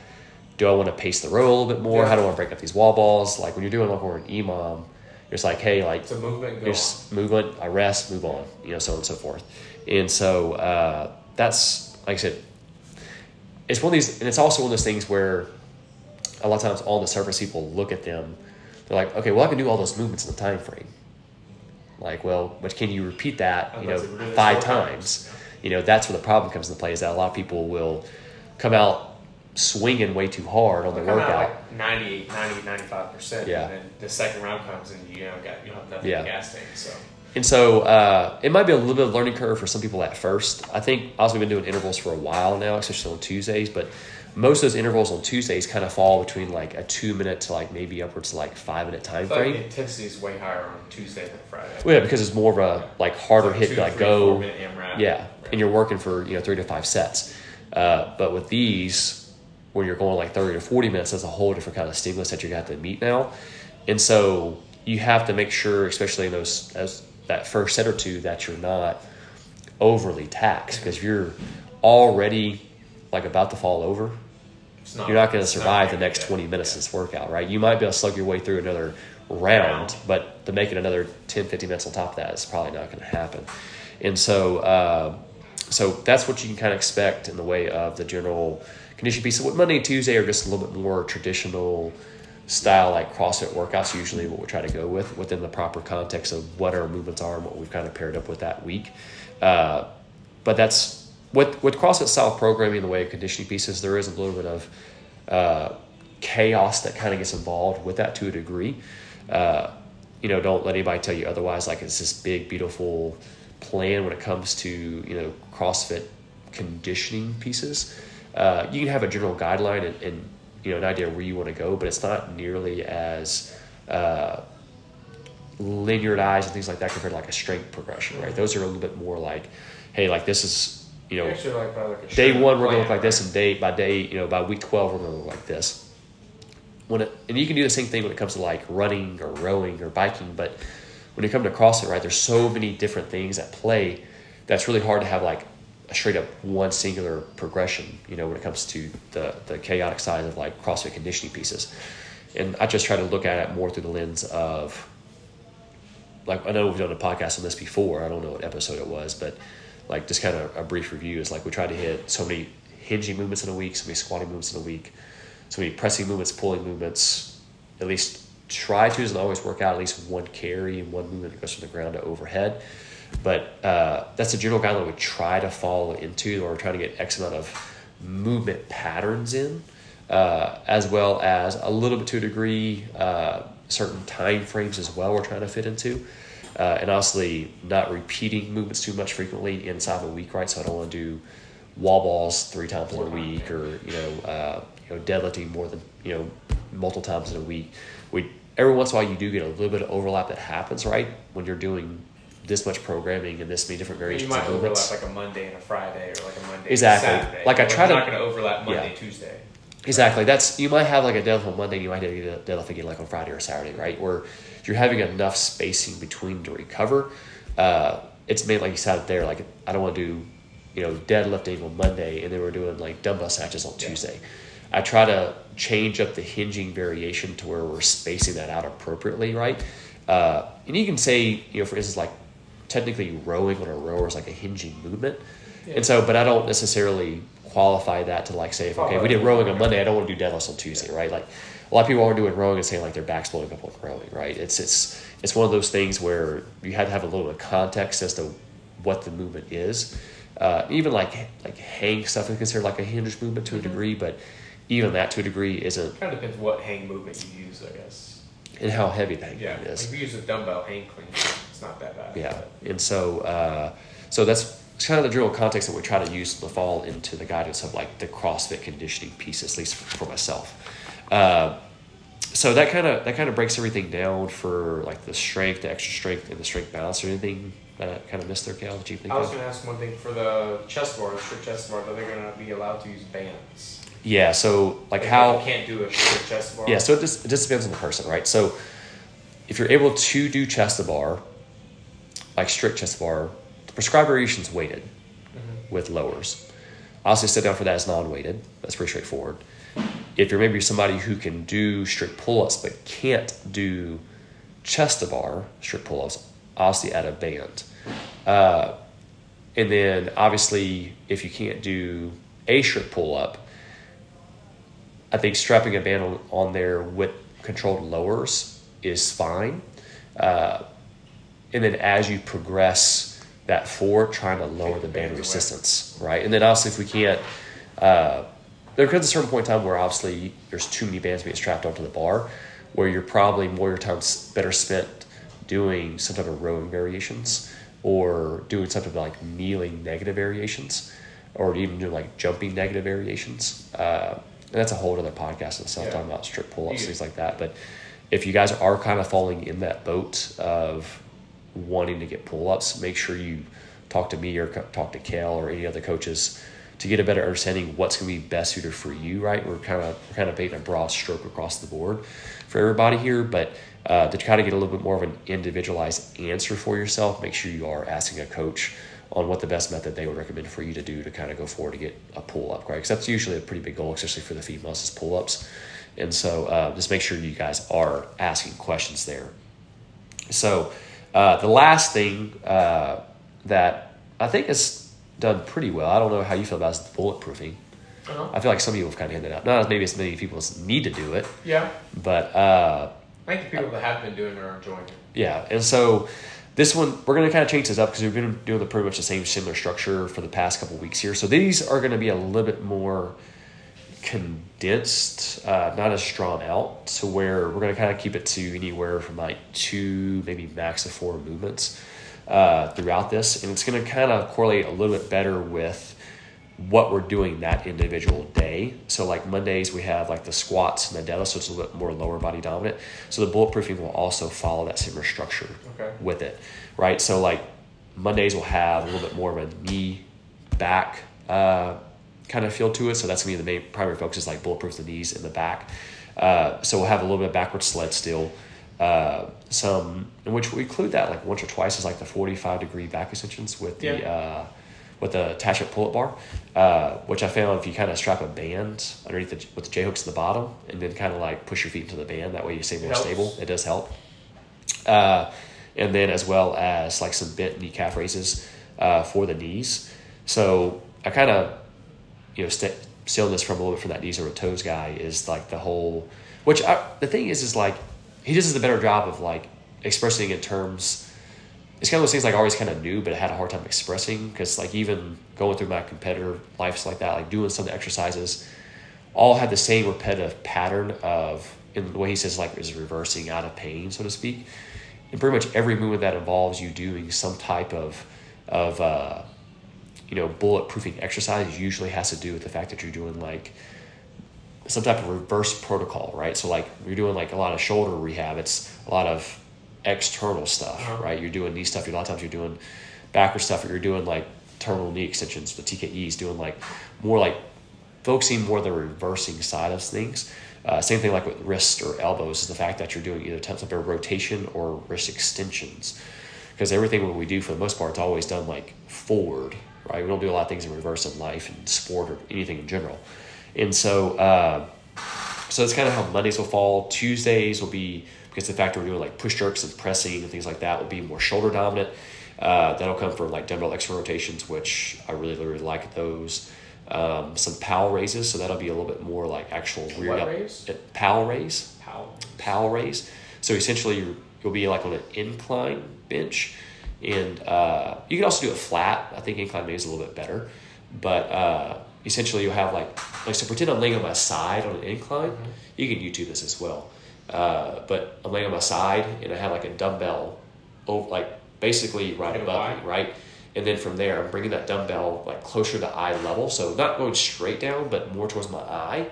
do I want to pace the row a little bit more? Yeah. How do I want to break up these wall balls? Like when you're doing like more an EMOM, you're just like, hey, like It's a movement. Go there's movement, I rest, move on, you know, so on and so forth. And so uh, that's like I said, it's one of these, and it's also one of those things where a lot of times on the surface people look at them, they're like, okay, well I can do all those movements in the time frame. Like, well, but can you repeat that, you know, was about to say, we're doing this five times. You know, that's where the problem comes into play is that a lot of people will come out swinging way too hard on the Come out workout. like 98, 90, 95 percent. Yeah. And then the second round comes and you know got you don't have nothing Yeah. gas tank. So And so uh, it might be a little bit of a learning curve for some people at first. I think also we've been doing intervals for a while now, especially on Tuesdays. But most of those intervals on Tuesdays kind of fall between like a two minute to like maybe upwards to like five minute time like frame. the intensity is way higher on Tuesday than Friday. Well, yeah, because it's more of a like harder It's hit two, to like three, go. AMRAP. Yeah, and you're working for you know three to five sets. Uh, but with these, when you're going like thirty to forty minutes, that's a whole different kind of stimulus that you got to meet now, and so you have to make sure, especially in those as that first set or two, that you're not overly taxed because you're already like about to fall over, not, you're not going to survive the next 20 minutes of this workout, right? You might be able to slug your way through another round, but to make it another 10, 15 minutes on top of that is probably not going to happen. And so, uh, so that's what you can kind of expect in the way of the general conditioning piece. So what Monday and Tuesday are just a little bit more traditional style, like CrossFit workouts, usually what we try to go with within the proper context of what our movements are and what we've kind of paired up with that week. Uh, but that's with with CrossFit style programming, the way of conditioning pieces, there is a little bit of uh, chaos that kind of gets involved with that to a degree. Uh, you know, don't let anybody tell you otherwise. Like it's this big, beautiful plan when it comes to you know CrossFit conditioning pieces. Uh, you can have a general guideline and, and you know an idea where you want to go, but it's not nearly as uh, linearized and things like that compared to like a strength progression, right? Those are a little bit more like, hey, like this is you know like, like day one we're going to look like this, and day by day, you know, by week twelve we're going to look like this. When it, and you can do the same thing when it comes to like running or rowing or biking, but when you come to CrossFit, right, there's so many different things at play that's really hard to have like a straight up one singular progression. You know, when it comes to the the chaotic side of like CrossFit conditioning pieces, and I just try to look at it more through the lens of like I know we've done a podcast on this before. I don't know what episode it was, but like just kind of a brief review is like we try to hit so many hinging movements in a week, so many squatting movements in a week, so many pressing movements, pulling movements. At least try to doesn't always work out. At least one carry and one movement that goes from the ground to overhead. But uh, that's a general guideline we try to fall into, or trying to get X amount of movement patterns in, uh, as well as a little bit to a degree uh, certain time frames as well. We're trying to fit into, uh, and honestly, not repeating movements too much frequently inside of a week, right? So I don't want to do wall balls three times in a week, or you know, uh, you know, deadlifting more than you know multiple times in a week. We every once in a while you do get a little bit of overlap that happens, right? When you're doing this much programming and this many different variations. You might overlap like a Monday and a Friday, or like a Monday Exactly. and a Saturday. Like I try to- not going to overlap Monday, Yeah. Tuesday. Exactly. That's you might have like a deadlift on Monday, you might have a deadlift again like on Friday or Saturday, right? Where you're having enough spacing between to recover. Uh, it's made like you said there, like I don't want to do, you know, deadlifting on Monday and then we're doing like dumbbell snatches on Yeah. Tuesday. I try to change up the hinging variation to where we're spacing that out appropriately, right? Uh, and you can say, you know, for instance, like technically rowing on a rower is like a hinging movement. Yeah. And so, but I don't necessarily qualify that to like say, if, okay, we did rowing on Monday, I don't want to do deadlifts on Tuesday, right? Like a lot of people are doing rowing and saying like their back's blowing up on rowing, right? It's it's it's one of those things where you had to have a little bit of context as to what the movement is. Uh, even like like hang stuff is considered like a hinge movement to a degree, but even that to a degree isn't, Kind of depends what hang movement you use, I guess. and how heavy the hang Yeah. movement is. If you use a dumbbell hang clean, it's not that bad. Yeah, But and so uh, so that's it's kind of the general context that we try to use to fall into the guidance of like the CrossFit conditioning piece, at least for myself. Uh, so that kind of that kind of breaks everything down for like the strength, the extra strength, and the strength balance. Or anything that I kind of missed there, Cal? That you think I was going to ask one thing for the chest bar, the strict chest bar. Are they going to be allowed to use bands? Yeah. So like Like, how? you can't do a strict chest bar. Yeah, so it just, it just depends on the person, right? So if you're able to do chest to bar, like strict chest bar, the prescribed variation is weighted with lowers. Also sit down for that is non-weighted. That's pretty straightforward. If you're maybe somebody who can do strict pull-ups but can't do chest to bar, strict pull-ups, obviously add a band. Uh, and then obviously if you can't do a strict pull-up, I think strapping a band on, on there with controlled lowers is fine. Uh, and then as you progress that for trying to lower the band resistance, right? And then obviously, if we can't, uh, there comes a certain point in time where obviously there's too many bands being strapped onto the bar, where you're probably more your time better spent doing some type of rowing variations or doing some type of like kneeling negative variations or even doing like jumping negative variations. Uh, and that's a whole other podcast in itself, Yeah. talking about strict pull ups, Yeah. things like that. But if you guys are kind of falling in that boat of wanting to get pull ups, make sure you talk to me or talk to Kel or any other coaches to get a better understanding what's going to be best suited for you. Right? We're kind of we're kind of painting a broad stroke across the board for everybody here, but uh, to kind of get a little bit more of an individualized answer for yourself, make sure you are asking a coach on what the best method they would recommend for you to do to kind of go forward to get a pull up, right? Because that's usually a pretty big goal, especially for the females, is pull ups. And so uh, just make sure you guys are asking questions there. So uh, the last thing uh, that I think is done pretty well, I don't know how you feel about is bulletproofing. Uh-huh. I feel like some of you have kind of hinted out. Not as maybe as many people as need to do it, Yeah. but uh, I think the people that have been doing it are enjoying it. yeah, and so this one we're going to kind of change this up because we've been doing the pretty much the same similar structure for the past couple weeks here. So these are going to be a little bit more condensed, uh, not as drawn out, to where we're going to kind of keep it to anywhere from like two, maybe max of four movements uh, throughout this, and it's going to kind of correlate a little bit better with what we're doing that individual day. So like Mondays we have like the squats and the deadlifts, so it's a little bit more lower body dominant. So the bulletproofing will also follow that similar structure Okay. with it, right? So like Mondays will have a little bit more of a knee back uh, kind of feel to it. So that's gonna be the main primary focus is like bulletproof the knees and the back. Uh, so we'll have a little bit of backward sled still. Uh, some in which we include that like once or twice is like the 45 degree back extensions with the Yeah. uh, with the attachment pull-up bar, uh, which I found if you kind of strap a band underneath the, with the J hooks at the bottom and then kind of like push your feet into the band, that way you stay more stable. It does help. Uh, and then as well as like some bent knee calf raises uh, for the knees. So I kind of, you know, st- stealing this from a little bit from that knees over toes guy is like the whole, which I, the thing is, is like he just does a better job of like expressing in terms. It's kind of those things like I always kind of knew, but I had a hard time expressing because like even going through my competitor lives like that, like doing some of the exercises, all had the same repetitive pattern of in the way he says like is reversing out of pain, so to speak. And pretty much every movement that involves you doing some type of of uh, you know bulletproofing exercise usually has to do with the fact that you're doing like some type of reverse protocol, right? So like you're doing like a lot of shoulder rehab, it's a lot of external stuff, Uh-huh. right? You're doing knee stuff. A lot of times you're doing backward stuff, or you're doing like terminal knee extensions. The TKEs doing like more like focusing more the reversing side of things. Uh, same thing like with wrists or elbows is the fact that you're doing either types of rotation or wrist extensions. Because everything what we do for the most part is always done like forward, right? We don't do a lot of things in reverse in life and sport or anything in general. And so, uh, so that's kind of how Mondays will fall. Tuesdays will be because the fact that we're doing like push jerks and pressing and things like that will be more shoulder dominant. Uh, that'll come from like dumbbell extra rotations, which I really really like those. Um, some Powell raises, so that'll be a little bit more like actual rear What up raise? uh, Powell raise How? Powell raise. So essentially, you- you'll be like on an incline bench, and uh, you can also do it flat. I think incline maybe is a little bit better, but uh, essentially you'll have like like so pretend I'm laying on my side on an incline. Mm-hmm. You can YouTube this as well, uh, but I'm laying on my side and I have like a dumbbell, over like basically right above me, right. And then from there, I'm bringing that dumbbell like closer to eye level, so not going straight down, but more towards my eye,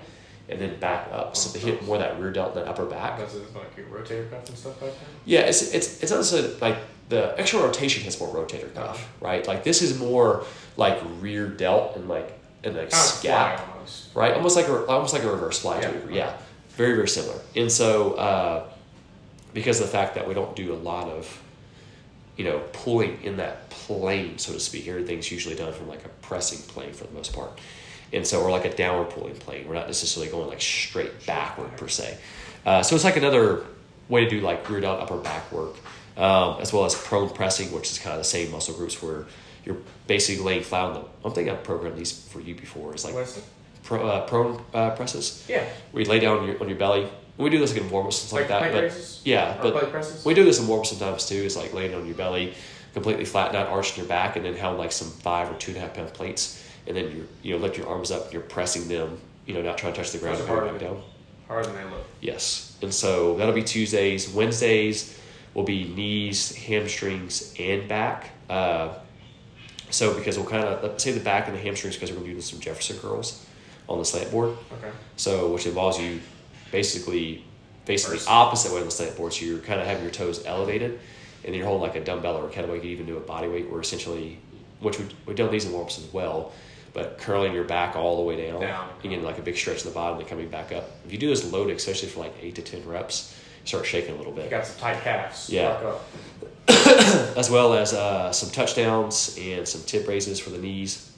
and then back up, so to hit more that rear delt and upper back. That's it, like your rotator cuff and stuff like that. Yeah, it's it's it's also like the extra rotation hits more rotator cuff, right? Like this is more like rear delt and like and like Kind scap, almost. right? Almost like a almost like a reverse fly Yeah. degree. Yeah, very very similar. And so uh, because of the fact that we don't do a lot of you know pulling in that plane, so to speak, everything's usually done from like a pressing plane for the most part. And so, we're like a downward pulling plane. We're not necessarily going like straight backward per se. Uh, so it's like another way to do like rear delt upper back work, um, as well as prone pressing, which is kind of the same muscle groups where you're basically laying flat on them. I think I've programmed these for you before. Is like pro, uh, prone uh, presses Yeah. where you lay down on your, on your belly we do this like in warm ups and stuff like, that. But raises? yeah, Or but we do this in warm ups sometimes too. Is like laying on your belly, completely flat, not arching your back, and then having like some five or two and a half pound plates, and then you you know lift your arms up, you're pressing them, you know, not trying to touch the ground, and back down. Harder than they look. Yes. And so that'll be Tuesdays. Wednesdays will be knees, hamstrings, and back. Uh, so because we'll kind of let's say the back and the hamstrings because we're going to do some Jefferson curls on the slant board. Okay. So which involves you basically facing First. the opposite way on the slant board. So you're kind of having your toes elevated, and then you're holding like a dumbbell or a kettlebell. You can even do a body weight, where essentially, which we we've done these in warm ups as well. But curling your back all the way down, Down. you get like a big stretch in the bottom, and coming back up. If you do this loaded, especially for like eight to ten reps, start shaking a little You bit got some tight calves. Yeah. As well as uh, some touchdowns and some tib raises for the knees.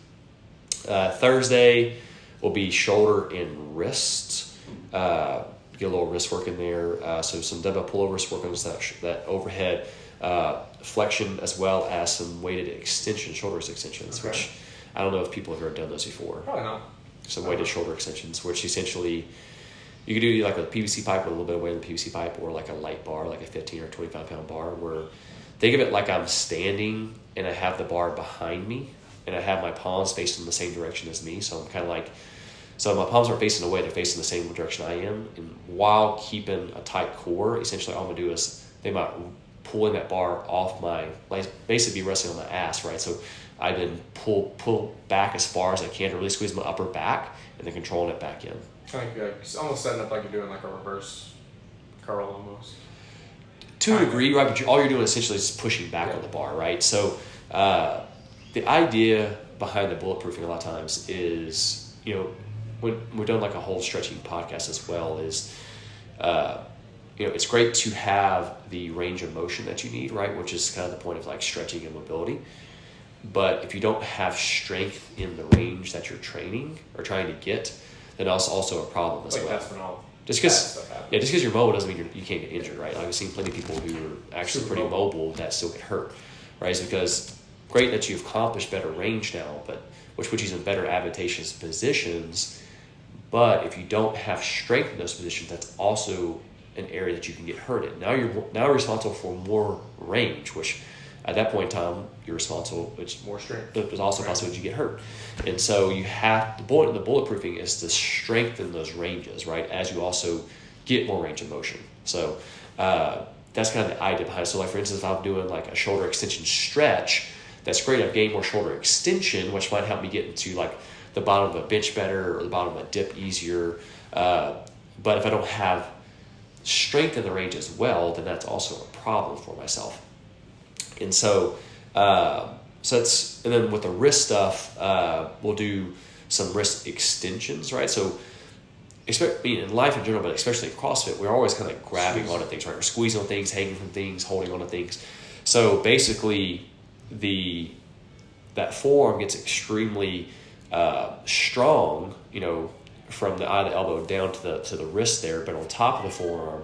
Uh, Thursday will be shoulder and wrist. Uh, get a little wrist work in there. Uh, so some dumbbell pullovers work on that, that overhead uh, flexion as well as some weighted extension, shoulders extensions, Okay. which I don't know if people have ever done those before. Probably not. Some weighted shoulder extensions, which essentially you could do like a PVC pipe with a little bit of weight in the PVC pipe, or like a light bar, like a 15 or 25 pound bar, where think of it like I'm standing and I have the bar behind me, and I have my palms facing the same direction as me. So I'm kind of like, so my palms aren't facing away; they're facing the same direction I am, and while keeping a tight core, essentially all I'm gonna do is they might pulling that bar off my, like basically be resting on my ass, right? So I then pull pull back as far as I can to really squeeze my upper back, and then controlling it back in. Kind of like, it's almost setting up like you're doing like a reverse curl almost. to a degree, right? But you're, all you're doing essentially is pushing back Yeah. on the bar, right? So uh, the idea behind the bulletproofing a lot of times is, you know, when we've done like a whole stretching podcast as well, is, uh, you know, it's great to have the range of motion that you need, right? Which is kind of the point of like stretching and mobility. But if you don't have strength in the range that you're training or trying to get, then that's also a problem as Like well. that's when all Just because yeah, just because you're mobile doesn't mean you're, you can't get injured, right? Like, I've seen plenty of people who are actually Super pretty mobile. mobile that still get hurt, right? It's because great that you've accomplished better range now, but which puts you in better advantageous positions. But if you don't have strength in those positions, that's also an area that you can get hurt in. Now you're now you're responsible for more range, which at that point in time you're responsible. Which more strength. but it's also possible possibility you get hurt. And so you have the bullet the bulletproofing is to strengthen those ranges, right? As you also get more range of motion. So uh, that's kind of the idea behind it. So like for instance, if I'm doing like a shoulder extension stretch, that's great. I've gained more shoulder extension, which might help me get into like the bottom of a bench better or the bottom of a dip easier. Uh, but if I don't have strength in the range as well, then that's also a problem for myself. And so, uh, so that's and then with the wrist stuff, uh, we'll do some wrist extensions, right? So, expect I mean, in life in general, but especially in CrossFit, we're always kind of like grabbing onto things, right? We're squeezing on things, hanging from things, holding onto things. So basically, the that forearm gets extremely uh, strong, you know, from the eye of the elbow down to the to the wrist there, but on top of the forearm,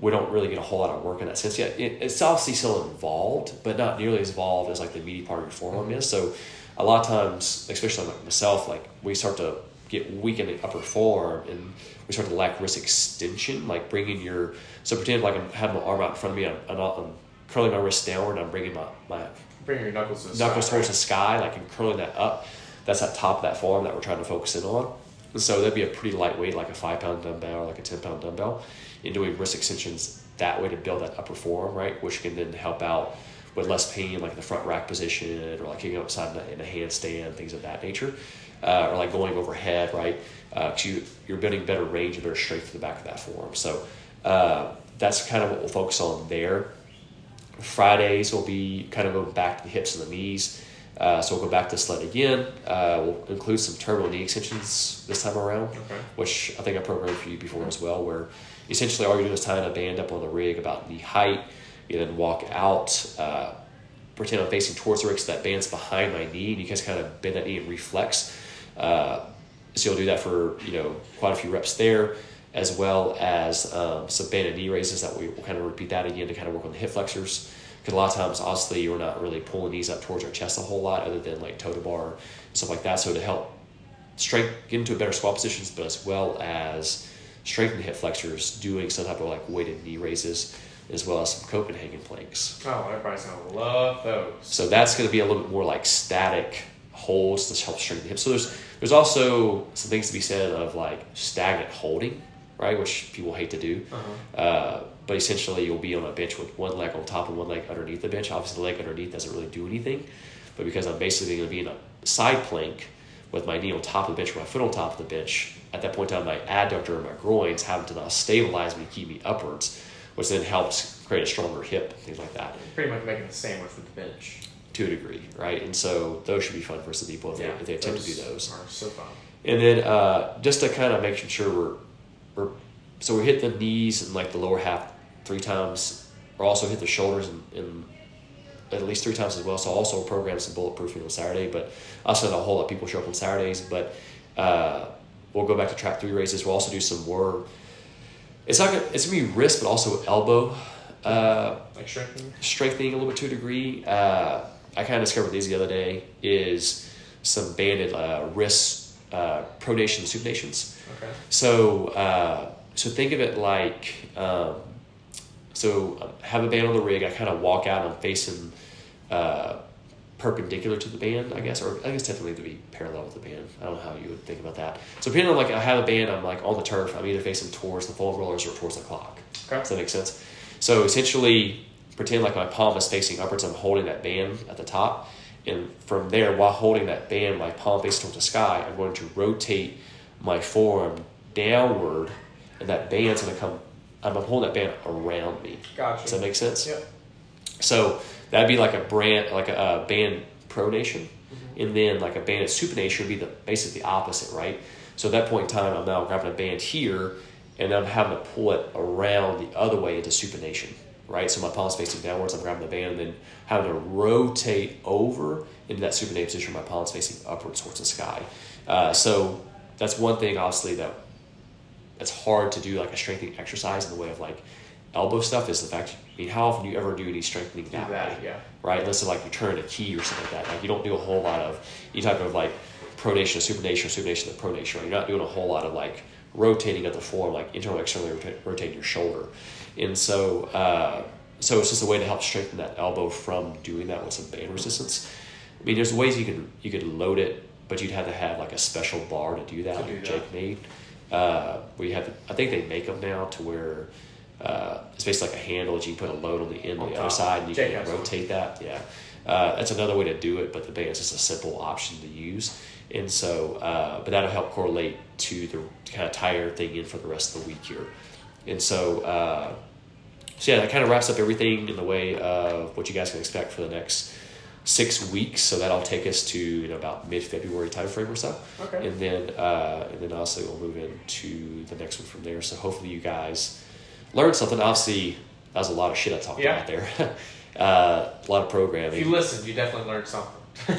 we don't really get a whole lot of work in that sense yet. It, it's obviously still involved, but not nearly as involved as like the meaty part of your forearm is. So a lot of times, especially like myself, like we start to get weak in the upper forearm and we start to lack wrist extension, like bringing your so pretend like I'm having my arm out in front of me, I'm, I'm, I'm curling my wrist downward, I'm bringing my, my Bring your knuckles to the knuckles side, towards right? the sky, like and curling that up. That's that top of that forearm that we're trying to focus in on. And so that'd be a pretty lightweight, like a five pound dumbbell or like a ten pound dumbbell, and doing wrist extensions that way to build that upper forearm, right? Which can then help out with less pain, like in the front rack position, or like kicking outside in a, in a handstand, things of that nature, uh, or like going overhead, right? Because you you're building better range and better strength to the back of that forearm. So uh, that's kind of what we'll focus on there. Fridays will be kind of going back to the hips and the knees. Uh, so we'll go back to sled again. Uh, we'll include some turbo knee extensions this time around, Okay. which I think I programmed for you before as well, where essentially all you're doing is tying a band up on the rig about knee height. You then walk out, uh, pretend I'm facing towards the rig so that band's behind my knee, and you guys kind of bend that knee and reflex. Uh, so you'll do that for you know quite a few reps there, as well as um, some banded knee raises that we will kind of repeat that again to kind of work on the hip flexors. Because a lot of times, obviously, we're not really pulling knees up towards our chest a whole lot, other than like toe to bar and stuff like that. So to help strength get into a better squat positions, but as well as strengthen the hip flexors, doing some type of like weighted knee raises, as well as some Copenhagen planks. Oh, everybody's gonna love those. So that's going to be a little bit more like static holds to help strengthen the hips. So there's there's also some things to be said of like stagnant holding, right, which people hate to do. Uh-huh. Uh, but essentially, you'll be on a bench with one leg on top and one leg underneath the bench. Obviously, the leg underneath doesn't really do anything, but because I'm basically going to be in a side plank with my knee on top of the bench, or my foot on top of the bench, at that point in time, my adductor and my groins having to now stabilize me, keep me upwards, which then helps create a stronger hip, things like that, Pretty much making the sandwich with the bench. to a degree, right? And so those should be fun for some people if, they, if they attempt to do those. Are so fun. And then uh, just to kind of make sure we're, we're so we hit the knees and like the lower half three times. Or also hit the shoulders and, and at least three times as well. So I also program some bulletproofing on Saturday, but also not a whole lot of people show up on Saturdays. But uh, we'll go back to trap three raises. We'll also do some more. It's not gonna, it's gonna be wrist, but also elbow uh, Like strengthening. strengthening a little bit to a degree. Uh, I kind of discovered these the other day is some banded uh, wrist uh, pronation supinations. Okay. So uh, so think of it like um, so um, have a band on the rig. I kind of walk out. I'm facing uh, perpendicular to the band, I guess, or I guess definitely to be parallel with the band. I don't know how you would think about that. So depending on like I have a band, I'm like on the turf. I'm either facing towards the foam rollers or towards the clock. Okay. Does that make sense? So essentially, pretend like my palm is facing upwards. I'm holding that band at the top, and from there, while holding that band, my palm facing towards the sky, I'm going to rotate my forearm downward, and that band's going to come. I'm holding that band around me. Gotcha. Does that make sense? Yep. So that'd be like a brand, like a, uh band pronation, and then like a banded supination would be the basically the opposite, right? So at that point in time, I'm now grabbing a band here, and I'm having to pull it around the other way into supination, right? So my palm's facing downwards, I'm grabbing the band, and then having to rotate over into that supinated position. My palm's facing upwards towards the sky. Uh, so that's one thing, obviously, that it's hard to do like a strengthening exercise in the way of like elbow stuff is the fact I mean how often do you ever do any strengthening that, that, way yeah. right unless like you turn a key or something like that like you don't do a whole lot of any type of like pronation supination or supination to pronation right? you're not doing a whole lot of like rotating of the form like internally externally rota- rotating your shoulder and so uh, so it's just a way to help strengthen that elbow from doing that with some band resistance I mean there's ways you can you could load it but you'd have to have like a special bar to do that To like do that. Jake made uh, we have I think they make them now to where uh, it's basically like a handle that you can put a load on the end on the other side and you Jake can rotate that. Yeah, uh, that's another way to do it, but the band's just a simple option to use. And so, uh, but that'll help correlate to the kind of tire thing in for the rest of the week here. And so, uh, so yeah, that kind of wraps up everything in the way of what you guys can expect for the next six weeks. So that'll take us to you know about mid February timeframe or so. Okay. And then uh, and then also we'll move into the next one from there. So hopefully you guys learned something. Obviously, that was a lot of shit I talked Yeah. about there. uh, a lot of programming. If you listened, you definitely learned something.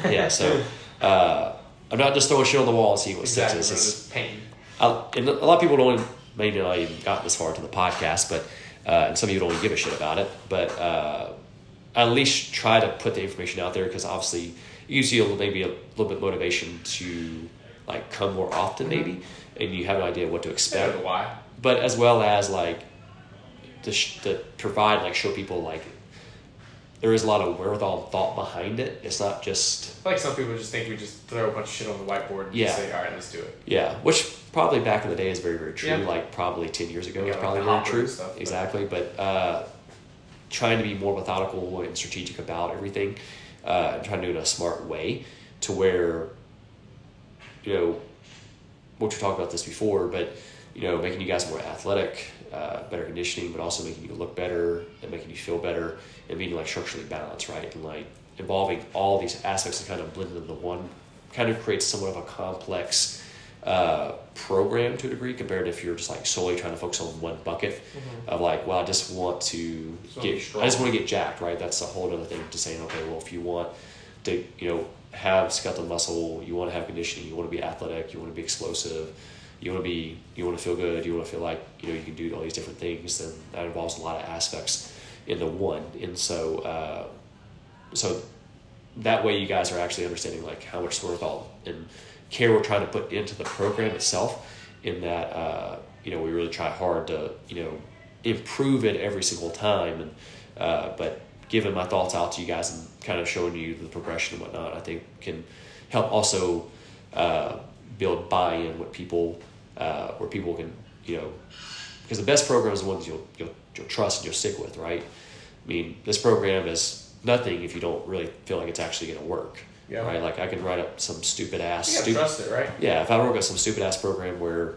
yeah. So uh, I'm not just throwing shit on the wall and see what exactly. sticks. It's- painting. I, and a lot of people don't even, maybe not even got this far into the podcast, but uh, and some of you don't even give a shit about it. But uh, at least try to put the information out there because obviously it gives you a, little- maybe a little bit motivation to like come more often, maybe, and you have an idea of what to expect. why. But as well as like to, sh- to provide like show people like there is a lot of wherewithal and thought behind it. It's not just like some people just think we just throw a bunch of shit on the whiteboard and Yeah. just say, all right, let's do it. Yeah, which probably back in the day is very, very true. Yeah. Like probably ten years ago Yeah, like probably the very true. stuff, exactly, but uh, trying to be more methodical and strategic about everything, uh, and trying to do it in a smart way, to where, you know, what we talked about this before, but you know, making you guys more athletic, uh, better conditioning, but also making you look better and making you feel better and being like structurally balanced, right? And like involving all these aspects and kind of blending them into one kind of creates somewhat of a complex uh, program to a degree compared to if you're just like solely trying to focus on one bucket of like, well, I just want to Just get, strong. I just want to get jacked, right? That's a whole other thing to saying, okay, well, if you want to, you know, have skeletal muscle, you want to have conditioning, you want to be athletic, you want to be explosive, you want to be, you want to feel good, you want to feel like, you know, you can do all these different things, then that involves a lot of aspects in the one. And so, uh, so that way you guys are actually understanding like how much sort of thought and care we're trying to put into the program itself in that uh, you know we really try hard to you know improve it every single time. And uh, but giving my thoughts out to you guys and kind of showing you the progression and whatnot, I think can help also uh, build buy-in with people, uh, where people can you know because the best programs are the ones you'll, you'll you'll trust and you'll stick with, right? I mean, this program is nothing if you don't really feel like it's actually going to work. Yeah. Right. Like I can write up some stupid ass. You Stupid, trust it, right? yeah. If I wrote up some stupid ass program where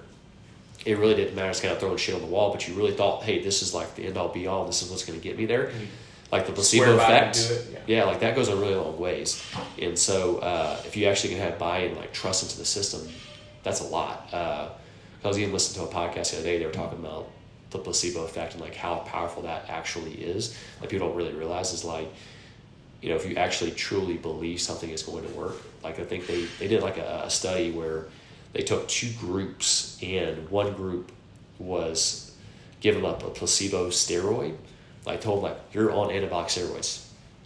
it really didn't matter, it's kind of throwing shit on the wall, but you really thought, hey, this is like the end all be all. This is what's going to get me there. Like the placebo Swear by it and effect. it, Yeah. like that goes a really long ways. And so uh, if you actually can have buy-in, like trust into the system, that's a lot. Uh, I was even listening to a podcast the other day. They were talking about the placebo effect and like how powerful that actually is. Like people don't really realize is like, you know, if you actually truly believe something is going to work. Like I think they they did like a, a study where they took two groups and one group was given up a placebo steroid. Like told them like you're on anabolic steroids.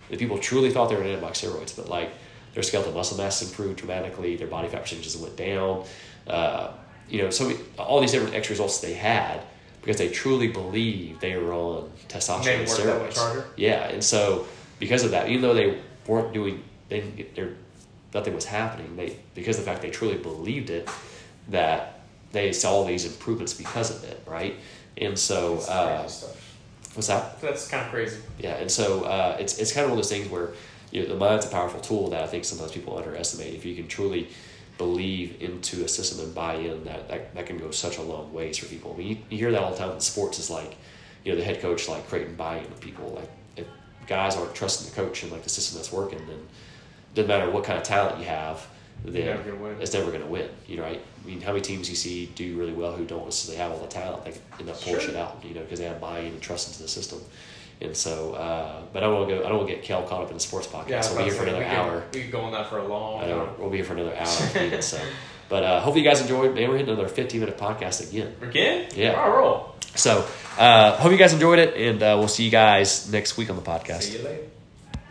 The people truly thought they were on anabolic steroids, but like their skeletal muscle mass improved dramatically, their body fat percentages went down. Uh, you know, so we, all these different X results they had because they truly believed they were on testosterone and it work that much steroids. Yeah, and so because of that, even though they weren't doing, they didn't get their nothing was happening. They because of the fact they truly believed it, that they saw these improvements because of it, right? And so, uh. What's that? That's kind of crazy. Yeah, and so uh, it's it's kind of one of those things where you know the mind's a powerful tool that I think sometimes people underestimate. If you can truly believe into a system and buy in, that, that that can go such a long ways for people. I mean, you, you hear that all the time in sports. Is like, you know, the head coach like creating buy-in with people. Like, if guys aren't trusting the coach and like the system that's working, then it doesn't matter what kind of talent you have. Then You're never gonna win. it's never going to win. You know, right? I mean, how many teams you see do really well who don't necessarily have all the talent? They end up pulling Sure. shit out. You know, because they have buy-in and trust into the system. And so, uh, but I don't want to go. I don't want to get Kel caught up in the sports podcast. Yeah, we'll be here for another we could- hour. We could go on that for a long I know time. we'll be here for another hour. needed, so, but uh, hopefully you guys enjoyed. Man, we're hitting another 15 minute podcast again. Again? Yeah. All roll. So, uh, hope you guys enjoyed it, and uh, we'll see you guys next week on the podcast. See you later.